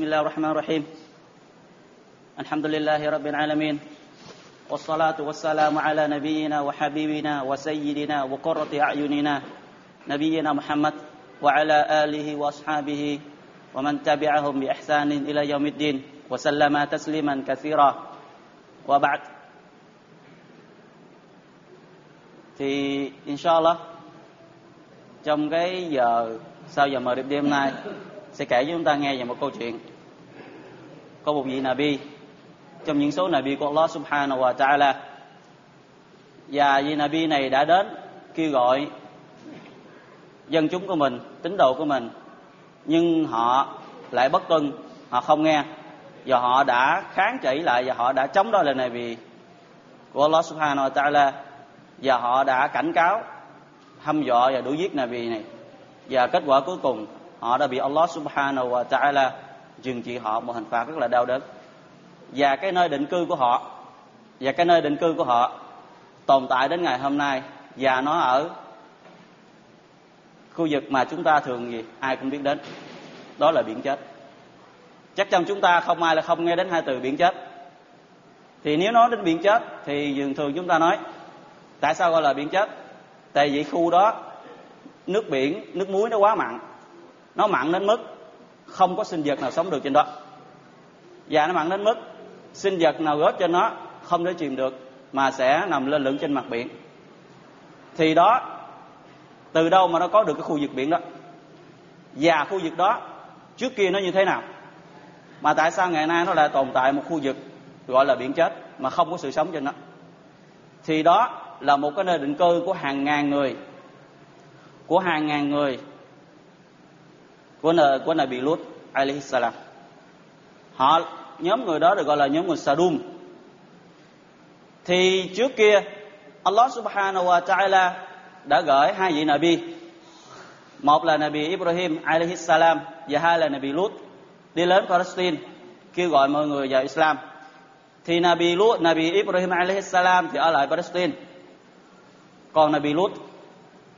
بسم الله الرحمن الرحيم الحمد لله رب العالمين والصلاة والسلام على نبينا وحبيبنا وسيدنا وقرة أعيننا نبينا محمد وعلى آله وأصحابه ومن تبعهم بإحسان إلى يوم الدين وسلم تسليما كثيرا وبعد thì inshallah trong cái giờ sau giờ mời đêm nay sẽ kể với chúng ta nghe về một câu chuyện. Có một vị Nabi. Trong những số Nabi của Allah Subhanahu wa Taala. Và vị Nabi này đã đến kêu gọi dân chúng của mình, tín đồ của mình. Nhưng họ lại bất tuân, họ không nghe. Và họ đã kháng chỉ lại và họ đã chống đối lời này vì của Allah Subhanahu wa Taala. Và họ đã cảnh cáo, hăm dọa và đuổi giết Nabi này. Và kết quả cuối cùng, họ đã bị Allah Subhanahu wa Taala dừng trị họ một hình phạt rất là đau đớn. Và cái nơi định cư của họ, và cái nơi định cư của họ tồn tại đến ngày hôm nay, và nó ở khu vực mà chúng ta thường gì, ai cũng biết đến, đó là biển chết. Chắc chắn chúng ta không ai là không nghe đến hai từ biển chết. Thì nếu nói đến biển chết, thì thường thường chúng ta nói, tại sao gọi là biển chết? Tại vì khu đó, nước biển, nước muối nó quá mặn, nó mặn đến mức không có sinh vật nào sống được trên đó. Và nó mặn đến mức sinh vật nào rớt trên nó không thể chìm được, mà sẽ nằm lên lửng trên mặt biển. Thì đó, từ đâu mà nó có được cái khu vực biển đó? Và khu vực đó, trước kia nó như thế nào? Mà tại sao ngày nay nó lại tồn tại một khu vực gọi là biển chết, mà không có sự sống trên nó? Thì đó là một cái nơi định cư của hàng ngàn người, của hàng ngàn người của của Nabi Lut alaihi salam. Họ, nhóm người đó được gọi là nhóm người Sadum. Thì trước kia, Allah subhanahu wa ta'ala đã gửi hai vị Nabi. Một là Nabi Ibrahim alaihi salam, và hai là Nabi Lut, đi đến Palestine, kêu gọi mọi người vào Islam. Thì Nabi Lut, Nabi Ibrahim alaihi salam, thì ở lại Palestine. Còn Nabi Lut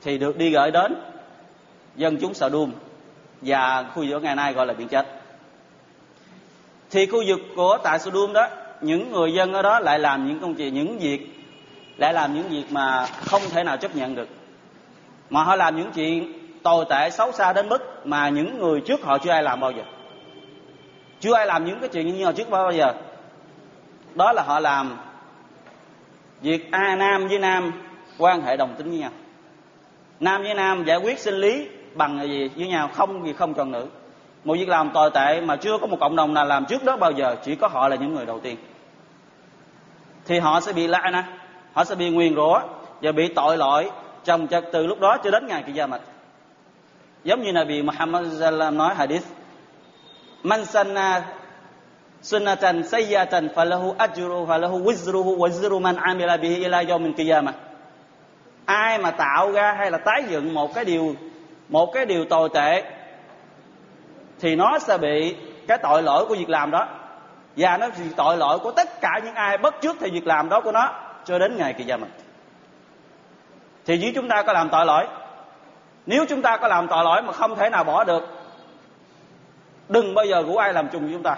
thì được đi gửi đến dân chúng Sadum và khu vực ngày nay gọi là biển chết. Thì khu vực của tại Sodom đó, những người dân ở đó lại làm những công chuyện những việc, lại làm những việc mà không thể nào chấp nhận được. Mà họ làm những chuyện tồi tệ, xấu xa đến mức mà những người trước họ chưa ai làm bao giờ. Chưa ai làm những cái chuyện như họ trước bao giờ. Đó là họ làm việc a nam với nam quan hệ đồng tính với nhau. Nam với nam giải quyết sinh lý bằng gì với nhau, không gì không chọn nữ một việc làm tồi tệ mà chưa có một cộng đồng nào làm trước đó bao giờ, chỉ có họ là những người đầu tiên. Thì họ sẽ bị lạ nè, họ sẽ bị nguyền rủa và bị tội lỗi trong từ lúc đó cho đến ngày kỳ gia mạch giống như là vì Muhammad sallam nói hadith, man sanna sunnatan sayyatan falahu ajru falahu wizruhu wizru man amila bihi ila yawmin qiyamah. Ai mà tạo ra hay là tái dựng một cái điều một cái điều tồi tệ thì nó sẽ bị cái tội lỗi của việc làm đó. Và nó bị tội lỗi của tất cả những ai bất trước thì việc làm đó của nó cho đến ngày kỳ gia mình. Thì nếu chúng ta có làm tội lỗi, nếu chúng ta có làm tội lỗi mà không thể nào bỏ được, đừng bao giờ rủ ai làm chung với chúng ta.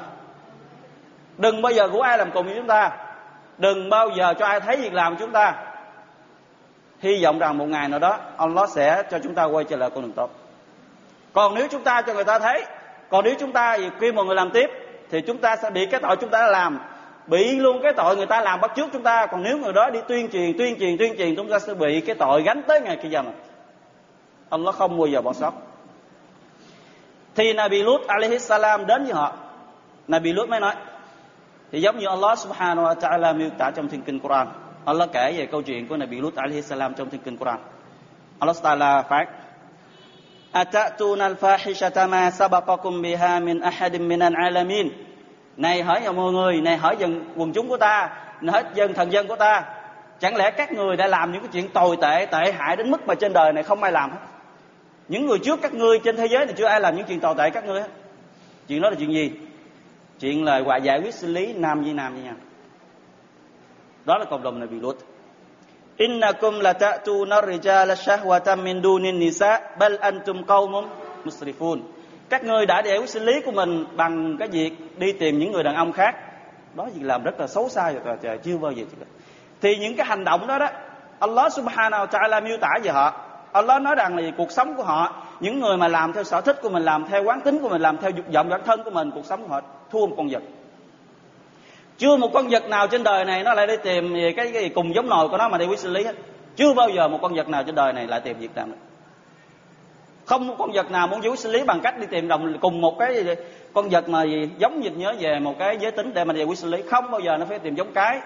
Đừng bao giờ rủ ai làm cùng với chúng ta. Đừng bao giờ cho ai thấy việc làm của chúng ta hy vọng rằng một ngày nào đó Allah sẽ cho chúng ta quay trở lại con đường tốt. Còn nếu chúng ta cho người ta thấy, còn nếu chúng ta khi một người làm tiếp, thì chúng ta sẽ bị cái tội chúng ta đã làm, bị luôn cái tội người ta làm bắt trước chúng ta. Còn nếu người đó đi tuyên truyền tuyên truyền tuyên truyền, chúng ta sẽ bị cái tội gánh tới ngày kia dần Allah không bao giờ bỏ sót. Thì Nabi Lut alaihi salam đến với họ. Nabi Lut mới nói, thì giống như Allah subhanahu wa ta'ala miêu tả trong thiên kinh Quran Allah kể về câu chuyện của Nabi Lut alaihi salam trong thiên kinh Quran. Allah Taala phát Atatun al-fahishata ma sabaqakum biha min ahadin min al-alamin? Này hỏi nhà mọi người, này hỏi dân quần chúng của ta, này hỏi dân thần dân của ta Chẳng lẽ các người đã làm những cái chuyện tồi tệ, tệ hại đến mức mà trên đời này không ai làm hết? Những người trước các ngươi trên thế giới thì chưa ai làm những chuyện tồi tệ các ngươi hết. Chuyện đó là chuyện gì? Chuyện là hòa giải quyết xử lý nam với nam với nhau đó là cộng đồng Nabi Lut. Innakum lata'tuna ar-rijala shahwatan min dunin nisa, bal antum qaumun musrifun. Các ngươi đã đẻo sinh lý của mình bằng cái việc đi tìm những người đàn ông khác. Đó việc làm rất là xấu xa rồi trời chưa bao giờ thì những cái hành động đó đó, Allah subhanahu wa ta'ala miêu tả về họ. Allah nói rằng là cuộc sống của họ, những người mà làm theo sở thích của mình, làm theo quán tính của mình, làm theo dục vọng bản thân của mình, cuộc sống của họ thua một con vật chưa một con vật nào trên đời này nó lại đi tìm về cái, cái cùng giống nồi của nó mà đi quý xử lý hết. Chưa bao giờ một con vật nào trên đời này lại tìm việc làm được. Không một con vật nào muốn giữ xử lý bằng cách đi tìm đồng cùng một cái con vật mà gì giống như nhớ về một cái giới tính để mà giải quyết xử lý. Không bao giờ nó phải tìm giống cái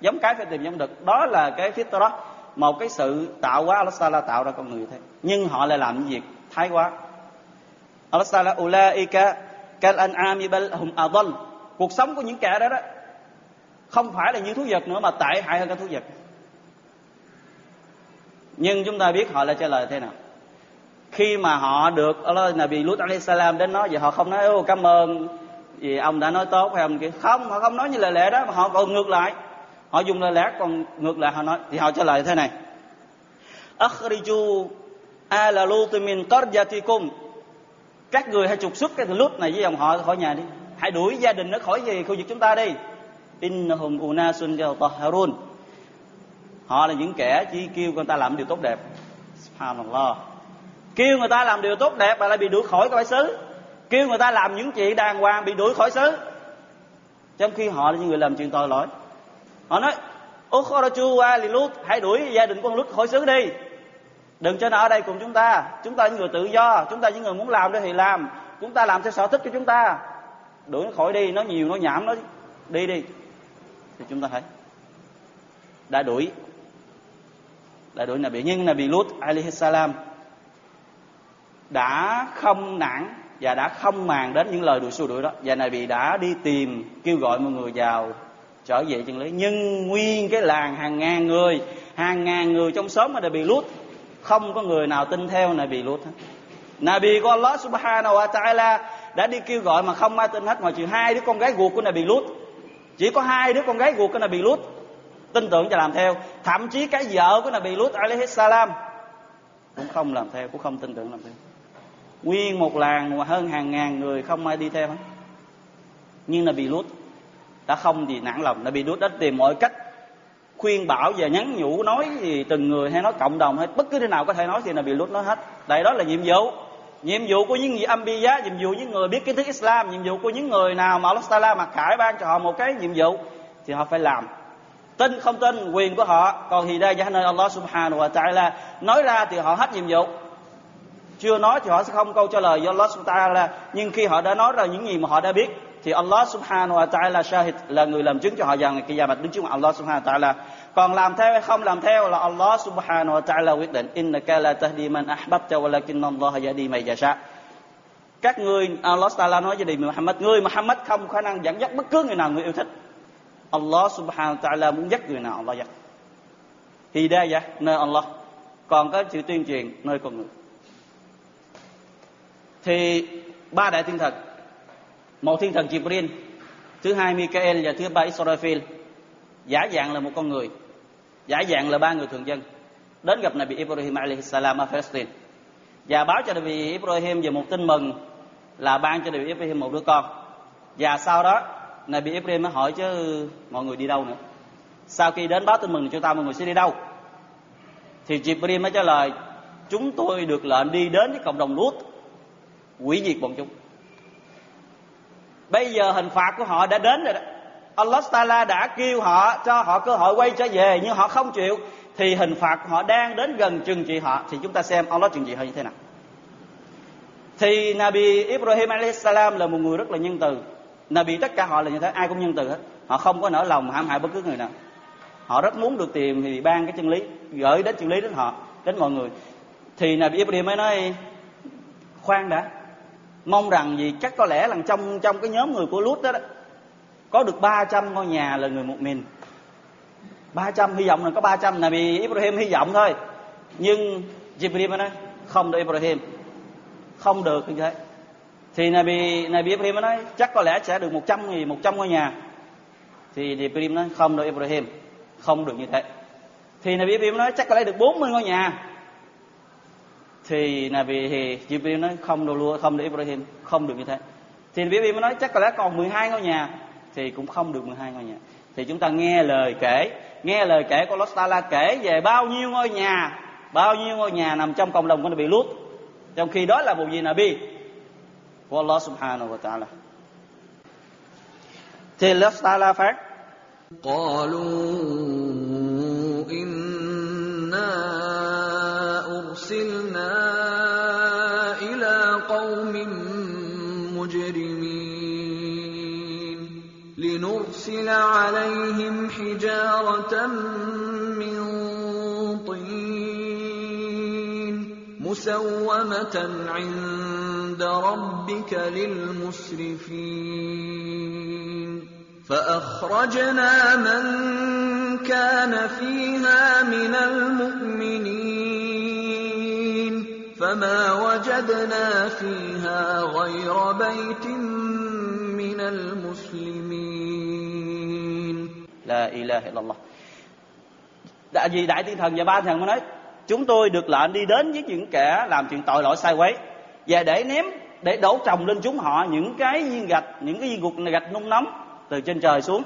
giống cái phải tìm giống đực. Đó là cái phía đó. Một cái sự tạo hóa Allah Taala tạo ra con người thế nhưng họ lại làm những việc thái quá. Allah Taala ulaika kal an'ami bal hum adall. Cuộc sống của những kẻ đó đó không phải là như thú vật nữa mà tệ hại hơn cả thú vật. Nhưng chúng ta biết họ lại trả lời thế nào. Khi mà họ được Allah Nabi Lut alayhi salam đến nói vậy, họ không nói, ô, cảm ơn vì ông đã nói tốt hay ông kia. Không, họ không nói như lời lẽ đó, mà họ còn ngược lại. Họ dùng lời lẽ còn ngược lại, họ nói, thì họ trả lời thế này. Akhriju ala lut min qaryatikum. Các người hãy trục xuất cái lút này với dòng họ khỏi nhà đi. Hãy đuổi gia đình nó khỏi gì khu vực chúng ta đi innahum unasun yatahharun. Họ là những kẻ chỉ kêu người ta làm điều tốt đẹp. Subhanallah. Kêu người ta làm điều tốt đẹp mà lại bị đuổi khỏi khỏi xứ. Kêu người ta làm những chuyện đàng hoàng bị đuổi khỏi xứ. Trong khi họ là những người làm chuyện tội lỗi. Họ nói Ukhraju wa Lut, hãy đuổi gia đình con Lut khỏi xứ đi. Đừng cho nó ở đây cùng chúng ta. Chúng ta những người tự do. Chúng ta những người muốn làm thì làm. Chúng ta làm theo sở thích của chúng ta. Đuổi nó khỏi đi, nó nhiều, nó nhảm, nó đi đi thì chúng ta thấy. Đã đuổi đã đuổi Nabi nhưng Nabi Lut alaihi salam đã không nản và đã không màng đến những lời đuổi xua đuổi đó. Và Nabi đã đi tìm, kêu gọi mọi người vào trở về chân lý. Nhưng nguyên cái làng hàng ngàn người, hàng ngàn người trong xóm mà Nabi Lut, không có người nào tin theo Nabi Lut hết. Nabi của Allah subhanahu wa ta'ala đã đi kêu gọi mà không ai tin hết. Ngoài trừ hai đứa con gái ruột của Nabi Lut chỉ có hai đứa con gái ruột của Nabi Lut tin tưởng và làm theo. Thậm chí cái vợ của Nabi Lut alaihi salam, cũng không làm theo, cũng không tin tưởng làm theo. Nguyên một làng hơn hàng ngàn người không ai đi theo hết. Nhưng Nabi Lut đã không gì nản lòng. Nabi Lut đã tìm mọi cách khuyên bảo và nhắn nhủ, nói gì từng người hay nói cộng đồng hay bất cứ thế nào có thể nói thì Nabi Lut nói hết. Tại đó là nhiệm vụ nhiệm vụ của những người Ambiya giá nhiệm vụ những người biết kiến thức Islam, nhiệm vụ của những người nào mà Allah Taala mặc khải ban cho họ một cái nhiệm vụ thì họ phải làm. Tin không tin, quyền của họ. Còn thì đây nơi Allah Subhanahu wa Taala nói ra thì họ hết nhiệm vụ. Chưa nói thì họ sẽ không câu trả lời do Allah Subhanahu wa Taala. Nhưng khi họ đã nói ra những gì mà họ đã biết thì Allah Subhanahu wa Taala shahid là người làm chứng cho họ rằng cái gia mặt đứng trước mặt Allah Subhanahu wa Taala còn làm theo hay không làm theo là Allah subhanahu wa ta'ala quyết định. Innaka la tahdi man ahbabta walakin Allah yahdi may yasha. Các người, Allah Taala nói với Nabi Muhammad, người Muhammad không khả năng dẫn dắt bất cứ người nào người yêu thích. Allah subhanahu wa ta'ala muốn dắt người nào Allah dắt. Hidayah dạ, nơi Allah. Còn có sự tuyên truyền nơi con người. Thì ba đại thiên thần. Một thiên thần Jibril, thứ hai Mikael và thứ ba Israfil giả dạng là một con người. Giả dạng là ba người thường dân. Đến gặp Nabi Ibrahim alayhi salam ở Palestine. Và báo cho Nabi Ibrahim về một tin mừng là ban cho Nabi Ibrahim một đứa con. Và sau đó, Nabi Ibrahim mới hỏi chứ mọi người đi đâu nữa? Sau khi đến báo tin mừng cho ta mọi người sẽ đi đâu? Thì Jibril mới trả lời, chúng tôi được lệnh đi đến với cộng đồng Lut, hủy diệt bọn chúng. Bây giờ hình phạt của họ đã đến rồi đó. Allah Taala đã kêu họ cho họ cơ hội quay trở về nhưng họ không chịu thì hình phạt họ đang đến gần trừng trị họ. Thì chúng ta xem Allah trừng trị họ như thế nào. Thì Nabi Ibrahim salam là một người rất là nhân từ. Nabi tất cả họ là như thế ai cũng nhân từ hết. Họ không có nỡ lòng hãm hại bất cứ người nào. Họ rất muốn được tìm thì ban cái chân lý gửi đến chân lý đến họ đến mọi người. Thì Nabi Ibrahim mới nói khoan đã mong rằng gì chắc có lẽ là trong trong cái nhóm người của Lut đó, đó có được 300 ngôi nhà là người một mình 300 hy vọng là có 300 là vì Ibrahim hy vọng thôi. Nhưng Jibril nói, không được Ibrahim. Không được như thế. Thì Nabi Nabi Ibrahim nói, chắc có lẽ sẽ được 100 gì 100 ngôi nhà. Thì Ibrahim nói, không được Ibrahim. Không được như thế. Thì Nabi Ibrahim nói, chắc có lẽ được 40 ngôi nhà. Thì Nabi, thì Jibril nói, không được luôn không được Ibrahim. Không được như thế. Thì Nabi Ibrahim nói, chắc có lẽ còn 12 ngôi nhà thì cũng không được 12 ngôi nhà thì chúng ta nghe lời kể nghe lời kể của Allah Taala kể về bao nhiêu ngôi nhà bao nhiêu ngôi nhà nằm trong cộng đồng của Nabi Lut trong khi đó là một vị Nabi của Allah Subhanahu wa Taala thì Allah Taala phát قالوا لنرسل عليهم حجارة من طين مسومة عند ربك للمسرفين. فأخرجنا من كان فيها من المؤمنين. فما وجدنا فيها غير بيت من المسلمين La ilaha illallah. Đại vì đại thiên thần và ba thần mới nói chúng tôi được lệnh đi đến với những kẻ làm chuyện tội lỗi sai quấy và để ném để đổ trồng lên chúng họ những cái viên gạch những cái viên gục gạch nung nóng từ trên trời xuống.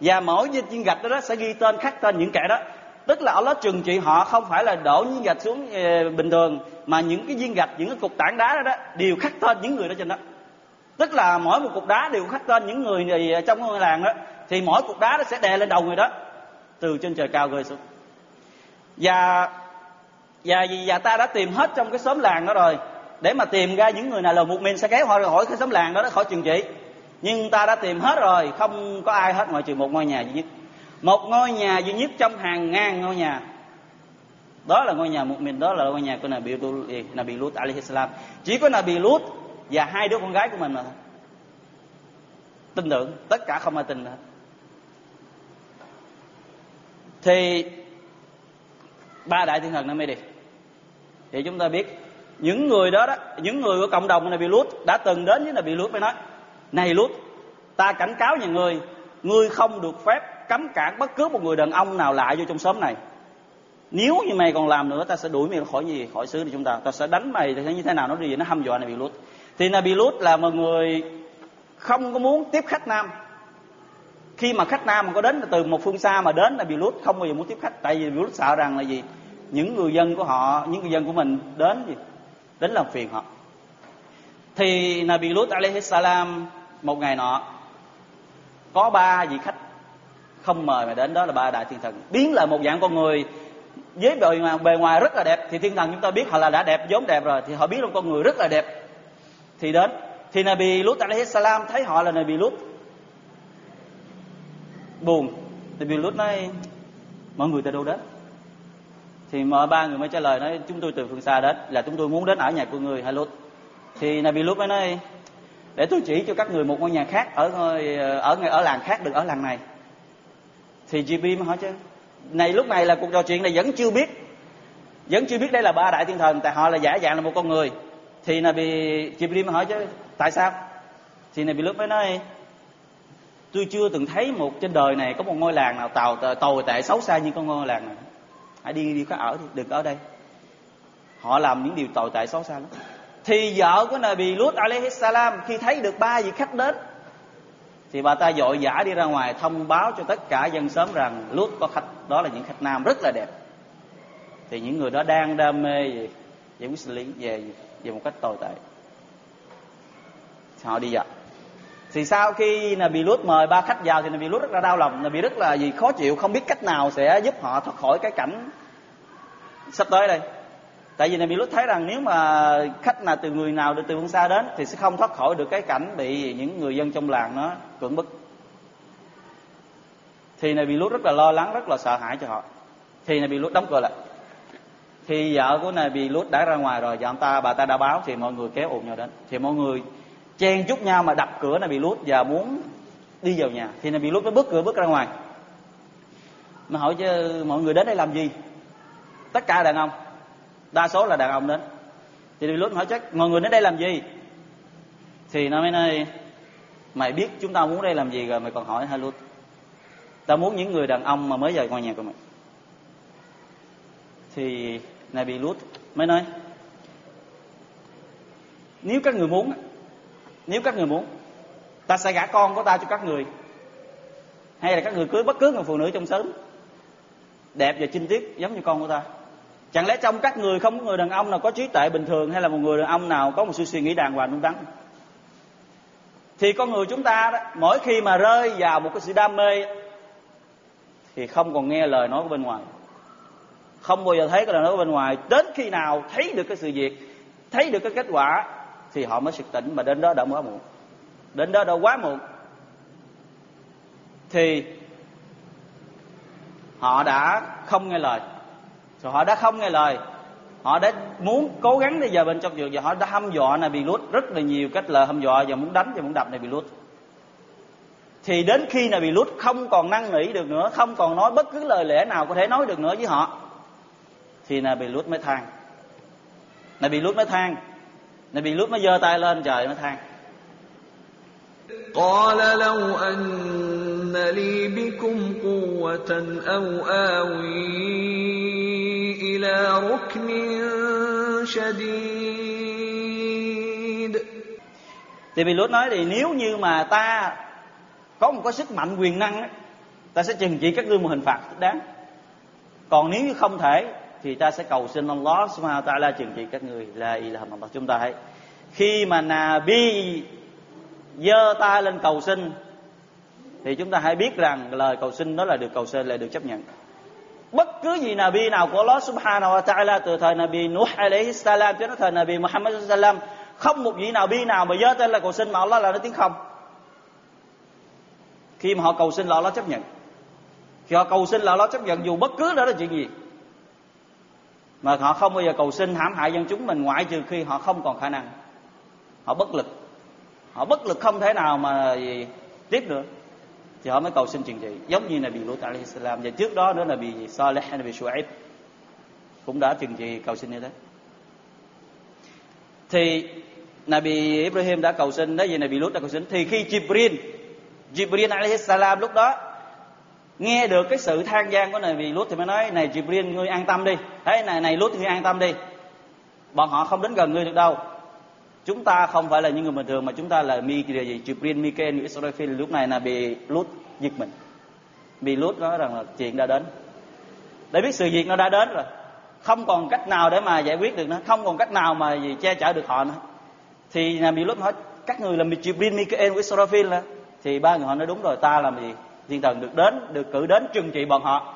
Và mỗi viên gạch đó, đó sẽ ghi tên khắc tên những kẻ đó. Tức là Allah trừng trị họ không phải là đổ viên gạch xuống ờ, bình thường mà những cái viên gạch những cái cục tảng đá đó, đó đều khắc tên những người đó trên đó. Tức là mỗi một cục đá đều khắc tên những người trong ngôi làng đó thì mỗi cục đá nó sẽ đè lên đầu người đó, từ trên trời cao rơi xuống. Và và và ta đã tìm hết trong cái xóm làng đó rồi. Để mà tìm ra những người nào là một mình sẽ kéo họ ra khỏi cái xóm làng đó đó khỏi trường trị. Nhưng ta đã tìm hết rồi, không có ai hết ngoại trừ một ngôi nhà duy nhất. Một ngôi nhà duy nhất trong hàng ngàn ngôi nhà. Đó là ngôi nhà một mình, đó là ngôi nhà của Nabi eh, Nabi Lut alaihi salam. Chỉ có Nabi Lut và hai đứa con gái của mình mà thôi. Tin tưởng, tất cả không ai tin nữa thì ba đại thiên thần nó mới đi. Thì chúng ta biết, những người đó đó, những người của cộng đồng này bị lút, đã từng đến với là bị lút mới nói, này lút, ta cảnh cáo nhà ngươi ngươi không được phép cấm cản bất cứ một người đàn ông nào lại vô trong xóm này. Nếu như mày còn làm nữa, ta sẽ đuổi mày khỏi gì, khỏi xứ này chúng ta. Ta sẽ đánh mày thì như thế nào nó đi, nó hăm dọa này bị lút. Thì Nabi Lut là một người không có muốn tiếp khách nam khi mà khách nam mà có đến từ một phương xa mà đến là bị lút không bao giờ muốn tiếp khách. Tại vì bị lút sợ rằng là gì? Những người dân của họ những người dân của mình đến gì? Đến làm phiền họ. Thì Nabi Lut alaihi salam một ngày nọ có ba vị khách không mời mà đến đó là ba đại thiên thần. Biến lại một dạng con người với bề ngoài, bề ngoài rất là đẹp. Thì thiên thần chúng ta biết họ là đã đẹp vốn đẹp rồi thì họ biết là con người rất là đẹp. Thì đến thì Nabi Lut alaihi salam thấy họ là Nabi Lut buồn. Tại vì lúc nói mọi người từ đâu đến? Thì mà ba người mới trả lời nói, chúng tôi từ phương xa đến, là chúng tôi muốn đến ở nhà của người hay Lut thì Nabi Lut mới nói để tôi chỉ cho các người một ngôi nhà khác ở ở ở làng khác đừng ở làng này. Thì GB mới hỏi chứ, này, lúc này là cuộc trò chuyện này vẫn chưa biết, vẫn chưa biết đây là ba đại thiên thần, tại họ là giả dạng là một con người. Thì Nabi Jibril mới hỏi chứ, tại sao? Thì Nabi lúc mới nói tôi chưa từng thấy một trên đời này có một ngôi làng nào tàu tồi tệ xấu xa như con ngôi làng này. Hãy đi đi có ở đi, đừng ở đây. Họ làm những điều tồi tệ xấu xa lắm. Thì vợ của Nabi Lut alaihi salam khi thấy được ba vị khách đến, thì bà ta dội vã đi ra ngoài thông báo cho tất cả dân sớm rằng Lut có khách, đó là những khách nam rất là đẹp. Thì những người đó đang đam mê về về Muslim, về về một cách tồi tệ. Họ đi dọc thì sau khi Nabi Lut mời ba khách vào thì Nabi Lut rất là đau lòng. Nabi rất là gì, khó chịu, không biết cách nào sẽ giúp họ thoát khỏi cái cảnh sắp tới đây. Tại vì Nabi Lut thấy rằng nếu mà khách là từ người nào, từ phương xa đến thì sẽ không thoát khỏi được cái cảnh bị những người dân trong làng nó cưỡng bức. Thì Nabi Lut rất là lo lắng, rất là sợ hãi cho họ. Thì Nabi Lut đóng cửa lại. Thì vợ của Nabi Lut đã ra ngoài rồi, và ta, bà ta đã báo thì mọi người kéo ồn nhau đến. Thì mọi người chen chúc nhau mà đập cửa Nabi Lut và muốn đi vào nhà. Thì Nabi Lut mới bước cửa, bước ra ngoài. Mà hỏi chứ, mọi người đến đây làm gì? Tất cả đàn ông. Đa số là đàn ông đến. Thì Nabi Lut hỏi chắc mọi người đến đây làm gì? Thì nó mới nói, mày biết chúng ta muốn đây làm gì rồi, mày còn hỏi hay Lut ta muốn những người đàn ông mà mới rời ngôi nhà của mày. Thì Nabi Lut mới nói, nếu các người muốn nếu các người muốn, ta sẽ gả con của ta cho các người. Hay là các người cưới bất cứ người phụ nữ trong xóm. Đẹp và chinh tiết, giống như con của ta. Chẳng lẽ trong các người không có người đàn ông nào có trí tuệ bình thường, hay là một người đàn ông nào có một sự suy nghĩ đàng hoàng đúng đắn? Thì con người chúng ta đó, mỗi khi mà rơi vào một cái sự đam mê, thì không còn nghe lời nói của bên ngoài. Không bao giờ thấy cái lời nói của bên ngoài. Đến khi nào thấy được cái sự việc, thấy được cái kết quả thì họ mới sực tỉnh mà đến đó đã quá muộn. Đến đó đã quá muộn. Thì họ đã không nghe lời. Rồi họ đã không nghe lời. Họ đã muốn cố gắng đi giờ bên trong giường và họ đã hâm dọa này bị lút rất là nhiều cách lời hâm dọa và muốn đánh và muốn đập này bị lút thì đến khi này bị lút không còn năn nỉ được nữa, không còn nói bất cứ lời lẽ nào có thể nói được nữa với họ, thì này bị lút mới than. Này bị lút mới than này bị lút mới giơ tay lên trời mới than قال لو أن لي بكم قوة أو آوي إلى ركن شديد thì bị lút nói thì nếu như mà ta có một cái sức mạnh quyền năng ấy, ta sẽ trừng trị các ngươi một hình phạt thích đáng còn nếu như không thể thì ta sẽ cầu xin Allah subhanahu wa ta'ala trừng trị các người. La ilaha illallah. Chúng ta hãy, khi mà Nabi giơ tay lên cầu xin, thì chúng ta hãy biết rằng lời cầu xin đó là được cầu xin, là được chấp nhận. Bất cứ gì Nabi nào của Allah subhanahu wa ta'ala từ thời Nabi Nuh alayhi salam cho đến thời Nabi Muhammad sallam không một vị Nabi nào mà giơ tay là cầu xin mà Allah là nói tiếng không. Khi mà họ cầu xin là Allah chấp nhận. Khi họ cầu xin là Allah chấp nhận, dù bất cứ đó là chuyện gì mà họ không bao giờ cầu xin hãm hại dân chúng mình ngoại trừ khi họ không còn khả năng. Họ bất lực. Họ bất lực không thể nào mà gì, tiếp nữa thì họ mới cầu xin trừng trị giống như là bị Lut alaihi salam. Và trước đó nữa là bị Saleh hay là bị Shu'aib cũng đã trừng trị cầu xin như thế. Thì Nabi Ibrahim đã cầu xin đấy gì Nabi Lut đã cầu xin thì khi Jibril Jibril alaihi salam lúc đó nghe được cái sự than gian của Nabi Lut thì mới nói, này Jibril ngươi an tâm đi. Thế này này Lut ngươi an tâm đi. Bọn họ không đến gần ngươi được đâu. Chúng ta không phải là những người bình thường mà chúng ta là mi gì Jibril Mikael Israfil lúc này là bị Lut giật mình. Bị Lut nói rằng là chuyện đã đến. Để biết sự việc nó đã đến rồi. Không còn cách nào để mà giải quyết được nữa. Không còn cách nào mà gì che chở được họ nữa. Thì là bị Lut hỏi các người là Jibril Mikael Israfil là. Thì ba người họ nói, đúng rồi, ta làm gì? Thiên thần được đến, được cử đến trừng trị bọn họ.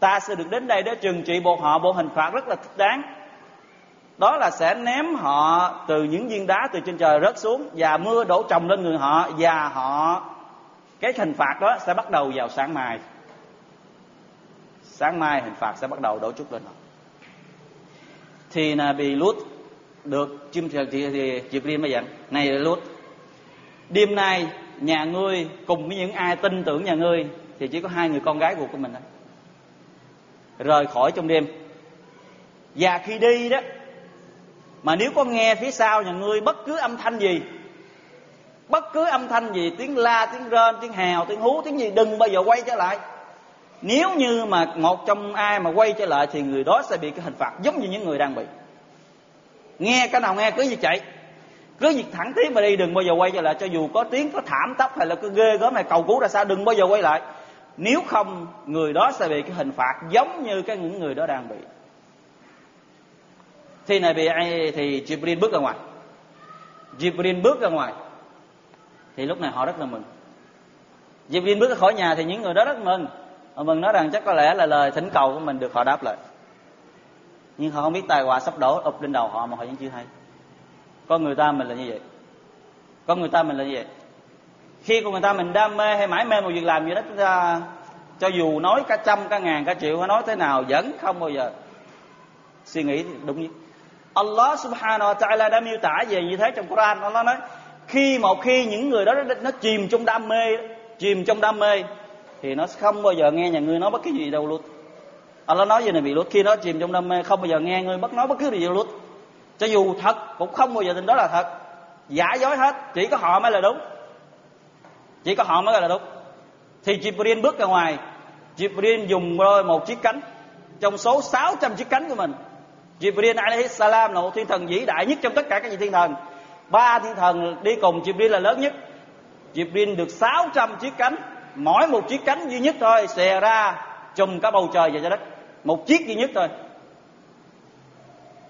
Ta sẽ được đến đây để trừng trị bọn họ, bộ hình phạt rất là thích đáng. Đó là sẽ ném họ từ những viên đá từ trên trời rớt xuống và mưa đổ trồng lên người họ và họ, cái hình phạt đó sẽ bắt đầu vào sáng mai. Sáng mai hình phạt sẽ bắt đầu đổ chút lên họ. Thì là bị lút được chim thì thì Jibril mới dặn này là lút đêm nay nhà ngươi cùng với những ai tin tưởng nhà ngươi thì chỉ có hai người con gái ruột của mình thôi. Rời khỏi trong đêm. Và khi đi đó, mà nếu có nghe phía sau nhà ngươi bất cứ âm thanh gì, bất cứ âm thanh gì, tiếng la, tiếng rên, tiếng hào, tiếng hú, tiếng gì, đừng bao giờ quay trở lại. Nếu như mà một trong ai mà quay trở lại thì người đó sẽ bị cái hình phạt giống như những người đang bị. Nghe cái nào nghe, cứ như chạy cứ việc thẳng tiến mà đi, đừng bao giờ quay trở lại, cho dù có tiếng có thảm tóc hay là cứ ghê gớm này, cầu cứu ra sao, đừng bao giờ quay lại. Nếu không, người đó sẽ bị cái hình phạt giống như cái những người đó đang bị. Thì này bị ai, thì Jibril bước ra ngoài. Jibril bước ra ngoài. Thì lúc này họ rất là mừng. Jibril bước ra khỏi nhà thì những người đó rất mừng. Họ mừng nói rằng chắc có lẽ là lời thỉnh cầu của mình được họ đáp lại. Nhưng họ không biết tài họa sắp đổ ụp lên đầu họ mà họ vẫn chưa hay con người ta mình là như vậy. Con người ta mình là như vậy. Khi con người ta mình đam mê hay mãi mê một việc làm gì đó, chúng ta cho dù nói cả trăm, cả ngàn, cả triệu, hay nói thế nào, vẫn không bao giờ suy nghĩ đúng như Allah subhanahu wa ta'ala đã miêu tả về như thế trong Quran. Allah nói, khi một khi những người đó nó chìm trong đam mê, chìm trong đam mê, thì nó không bao giờ nghe nhà ngươi nói bất cứ gì đâu luôn. Allah nói về này bị lút khi nó chìm trong đam mê, không bao giờ nghe ngươi bất nói bất cứ gì đâu luôn cho dù thật, cũng không bao giờ tin đó là thật. Giả dối hết, chỉ có họ mới là đúng. Chỉ có họ mới là đúng. Thì Jibril bước ra ngoài. Jibril dùng đôi một chiếc cánh. Trong số 600 chiếc cánh của mình, Jibril alaihi salam là một thiên thần vĩ đại nhất trong tất cả các vị thiên thần. Ba thiên thần đi cùng Jibril là lớn nhất. Jibril được 600 chiếc cánh. Mỗi một chiếc cánh duy nhất thôi xè ra chùm cả bầu trời và trái đất. Một chiếc duy nhất thôi.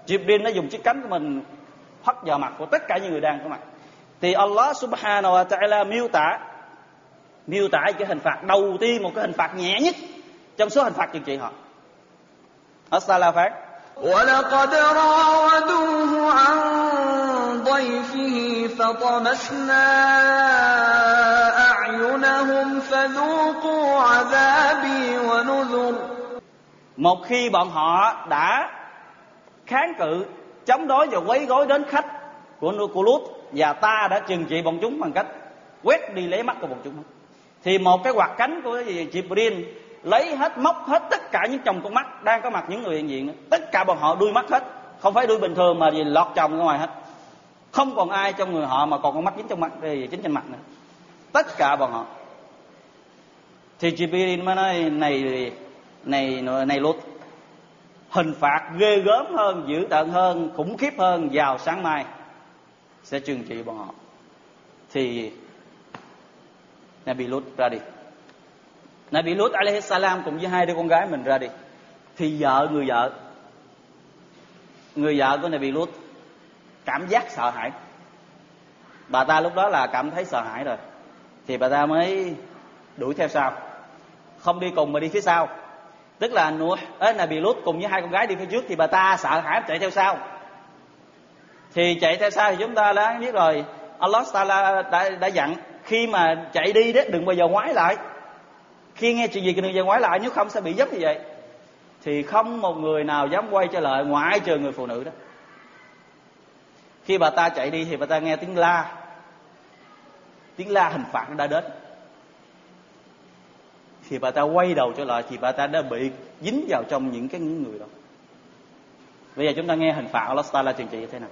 Jibril nó dùng chiếc cánh của mình hất vào mặt của tất cả những người đang có mặt thì Allah subhanahu wa ta'ala miêu tả miêu tả cái hình phạt đầu tiên một cái hình phạt nhẹ nhất trong số hình phạt trừng trị họ Allah phán ولقد راودوه عن ضيفه فطمسنا أعينهم فذوقوا عذابي ونذر một khi bọn họ đã kháng cự chống đối và quấy rối đến khách của của Lút và ta đã trừng trị bọn chúng bằng cách quét đi lấy mắt của bọn chúng. Thì một cái quạt cánh của Jibril lấy hết móc hết tất cả những chồng con mắt đang có mặt những người hiện diện tất cả bọn họ đuôi mắt hết. Không phải đuôi bình thường mà gì lọt chồng ra ngoài hết. Không còn ai trong người họ mà còn con mắt dính trong mặt, đây chính trên mặt nữa. Tất cả bọn họ. Thì Jibril mới nói này này này lút hình phạt ghê gớm hơn, dữ tợn hơn, khủng khiếp hơn vào sáng mai. Sẽ trừng trị bọn họ. Thì Nabi Lut ra đi. Nabi Lut alaihi salam cùng với hai đứa con gái mình ra đi. Thì vợ, người vợ. Người vợ của Nabi Lut cảm giác sợ hãi. Bà ta lúc đó là cảm thấy sợ hãi rồi. Thì bà ta mới đuổi theo sau. Không đi cùng mà đi phía sau tức là Nuh ấy Nabi Lut cùng với hai con gái đi phía trước thì bà ta sợ hãi chạy theo sau. Thì chạy theo sau thì chúng ta đã biết rồi Allah Taala đã, đã dặn khi mà chạy đi đó đừng bao giờ ngoái lại. Khi nghe chuyện gì thì đừng bao giờ ngoái lại nếu không sẽ bị dấp như vậy. Thì không một người nào dám quay trở lại ngoại trừ người phụ nữ đó. Khi bà ta chạy đi thì bà ta nghe tiếng la. Tiếng la hình phạt đã đến thì bà ta quay đầu trở lại thì bà ta đã bị dính vào trong những cái những người đó. Bây giờ chúng ta nghe hình phạt Allah ta là trừng trị như thế nào.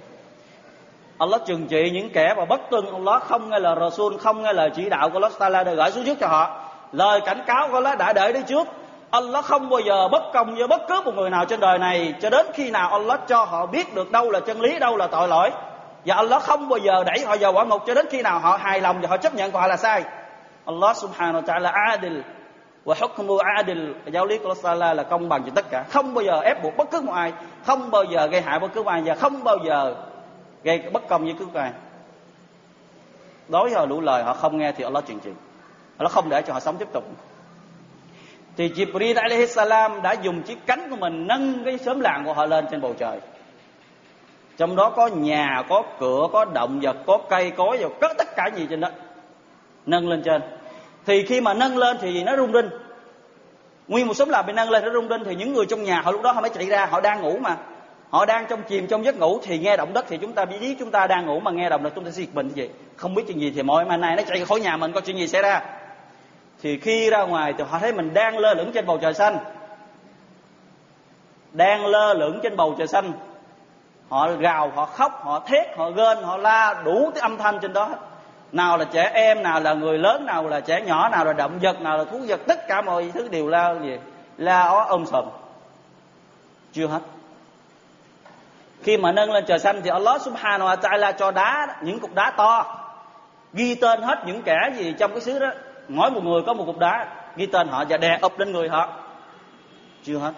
Allah trừng trị những kẻ mà bất tuân Allah, không nghe lời Rasul, không nghe lời chỉ đạo của Allah ta là đã gửi xuống trước cho họ. Lời cảnh cáo của Allah đã để đi trước. Allah không bao giờ bất công với bất cứ một người nào trên đời này cho đến khi nào Allah cho họ biết được đâu là chân lý, đâu là tội lỗi. Và Allah không bao giờ đẩy họ vào quả ngục cho đến khi nào họ hài lòng và họ chấp nhận họ là sai. Allah subhanahu wa ta'ala adil và hukmu adil, giáo lý của Allah là công bằng cho tất cả. Không bao giờ ép buộc bất cứ một ai, không bao giờ gây hại bất cứ một ai, và không bao giờ gây bất công với cứ một ai. Đối với họ đủ lời, họ không nghe thì Allah trừng trị Allah không để cho họ sống tiếp tục. Thì Jibril alaihi salam đã dùng chiếc cánh của mình nâng cái xóm làng của họ lên trên bầu trời. Trong đó có nhà, có cửa, có động vật, có cây cối và có tất cả gì trên đó. Nâng lên trên thì khi mà nâng lên thì nó rung rinh. Nguyên một xóm làng bị nâng lên, nó rung rinh thì những người trong nhà, họ lúc đó họ mới chạy ra, họ đang ngủ mà. Họ đang trong chìm trong giấc ngủ thì nghe động đất thì chúng ta biết chúng ta đang ngủ mà nghe động đất chúng ta sẽ giật mình gì không biết chuyện gì thì mọi mai này nó chạy khỏi nhà mình, có chuyện gì xảy ra? Thì khi ra ngoài thì họ thấy mình đang lơ lửng trên bầu trời xanh. Đang lơ lửng trên bầu trời xanh. Họ gào, họ khóc, họ thét, họ gên, họ la đủ cái âm thanh trên đó nào là trẻ em, nào là người lớn, nào là trẻ nhỏ, nào là động vật, nào là thú vật, tất cả mọi thứ đều la gì? La ó, ôm sòm. Chưa hết. Khi mà nâng lên trời xanh thì Allah subhanahu wa ta'ala cho đá, những cục đá to. Ghi tên hết những kẻ gì trong cái xứ đó. Mỗi một người có một cục đá, ghi tên họ và đè ập lên người họ. Chưa hết.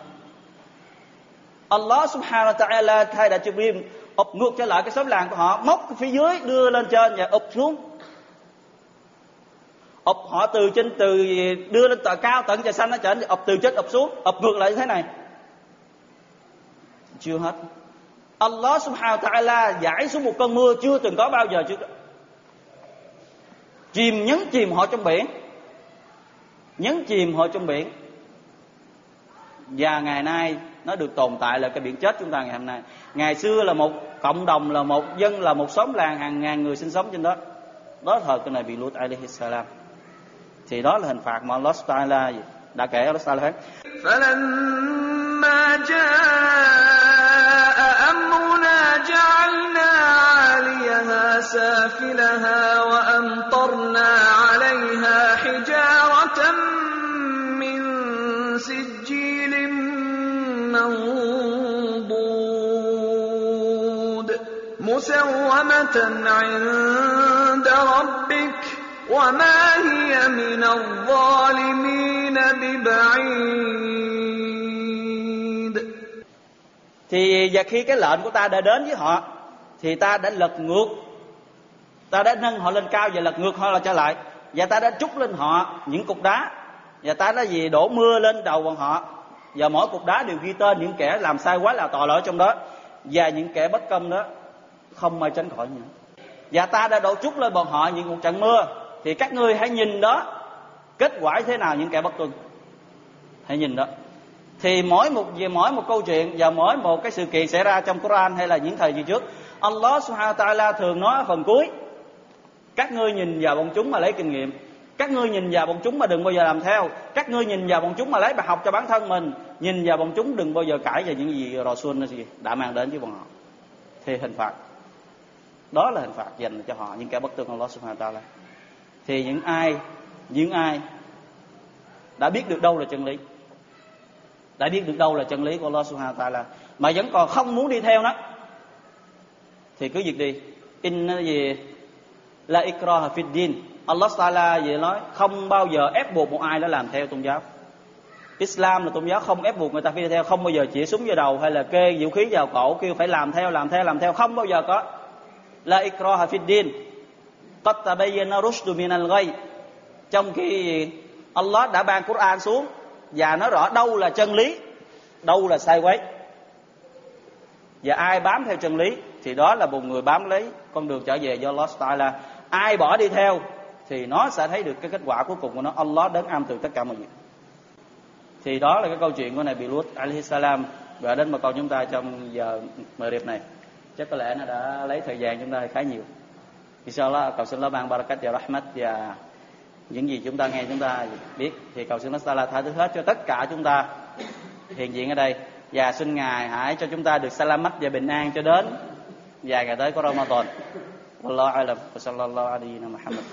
Allah subhanahu wa ta'ala thay đã Jibril ập ngược trở lại cái xóm làng của họ, móc phía dưới đưa lên trên và ập xuống ập họ từ trên, từ đưa lên tòa cao, tận trời xanh nó trở ập từ trên, ập xuống, ập ngược lại như thế này. Chưa hết. Allah subhanahu wa ta'ala giải xuống một cơn mưa chưa từng có bao giờ chưa chìm, nhấn chìm họ trong biển. Nhấn chìm họ trong biển. Và ngày nay nó được tồn tại là cái biển chết chúng ta ngày hôm nay. Ngày xưa là một cộng đồng, là một dân, là một xóm làng, hàng ngàn người sinh sống trên đó. Đó thời cái này bị Lut alaihi salam. شيء ده الهن فاك ما الله تعالى ده كاي رسال هيك فلما جاء أمرنا جعلنا عاليها سافلها وأمطرنا عليها حجارة من سجيل منضود مسومة عند ربك وما هي من الظالمين ببعيد thì và khi cái lệnh của ta đã đến với họ thì ta đã lật ngược ta đã nâng họ lên cao và lật ngược họ là trở lại và ta đã trút lên họ những cục đá và ta đã gì đổ mưa lên đầu bọn họ và mỗi cục đá đều ghi tên những kẻ làm sai quá là tội lỗi trong đó và những kẻ bất công đó không ai tránh khỏi nữa và ta đã đổ trút lên bọn họ những cuộc trận mưa thì các ngươi hãy nhìn đó. Kết quả thế nào những kẻ bất tuân? Hãy nhìn đó. Thì mỗi một về mỗi một câu chuyện và mỗi một cái sự kiện xảy ra trong Quran hay là những thời gì trước, Allah subhanahu wa ta'ala thường nói ở phần cuối, các ngươi nhìn vào bọn chúng mà lấy kinh nghiệm. Các ngươi nhìn vào bọn chúng mà đừng bao giờ làm theo. Các ngươi nhìn vào bọn chúng mà lấy bài học cho bản thân mình. Nhìn vào bọn chúng đừng bao giờ cãi về những gì Rasul gì, đã mang đến với bọn họ. Thì hình phạt. Đó là hình phạt dành cho họ, những kẻ bất tương Allah subhanahu wa ta'ala thì những ai những ai đã biết được đâu là chân lý, đã biết được đâu là chân lý của Allah subhanahu wa ta'ala, mà vẫn còn không muốn đi theo nó, thì cứ việc đi. In gì la ikraha fid din. Allah Taala vậy nói, không bao giờ ép buộc một ai đã làm theo tôn giáo. Islam là tôn giáo, không ép buộc người ta phải đi theo, không bao giờ chỉ súng vào đầu hay là kê vũ khí vào cổ, kêu phải làm theo làm theo làm theo, không bao giờ có. La ikraha fid din qad tabayyana rushdu min ghay trong khi Allah đã ban Quran xuống, và nó rõ đâu là chân lý, đâu là sai quấy. Và ai bám theo chân lý, thì đó là một người bám lấy con đường trở về do Allah là ai bỏ đi theo, thì nó sẽ thấy được cái kết quả cuối cùng của nó. Allah đấng am từ tất cả mọi việc thì đó là cái câu chuyện của này bị Lut alaihi salam. Và đến mà câu chúng ta trong giờ mời điệp này. Chắc có lẽ nó đã lấy thời gian chúng ta khá nhiều. Inshallah, cầu xin Allah ban barakat và rahmat và những gì chúng ta nghe, chúng ta biết thì cầu xin Allah Taala tha thứ hết cho tất cả chúng ta hiện diện ở đây và xin ngài hãy cho chúng ta được salamat và bình an cho đến và ngày tới có Ramadan. Wallahu a'lam wa sallallahu alayhi wa sallam.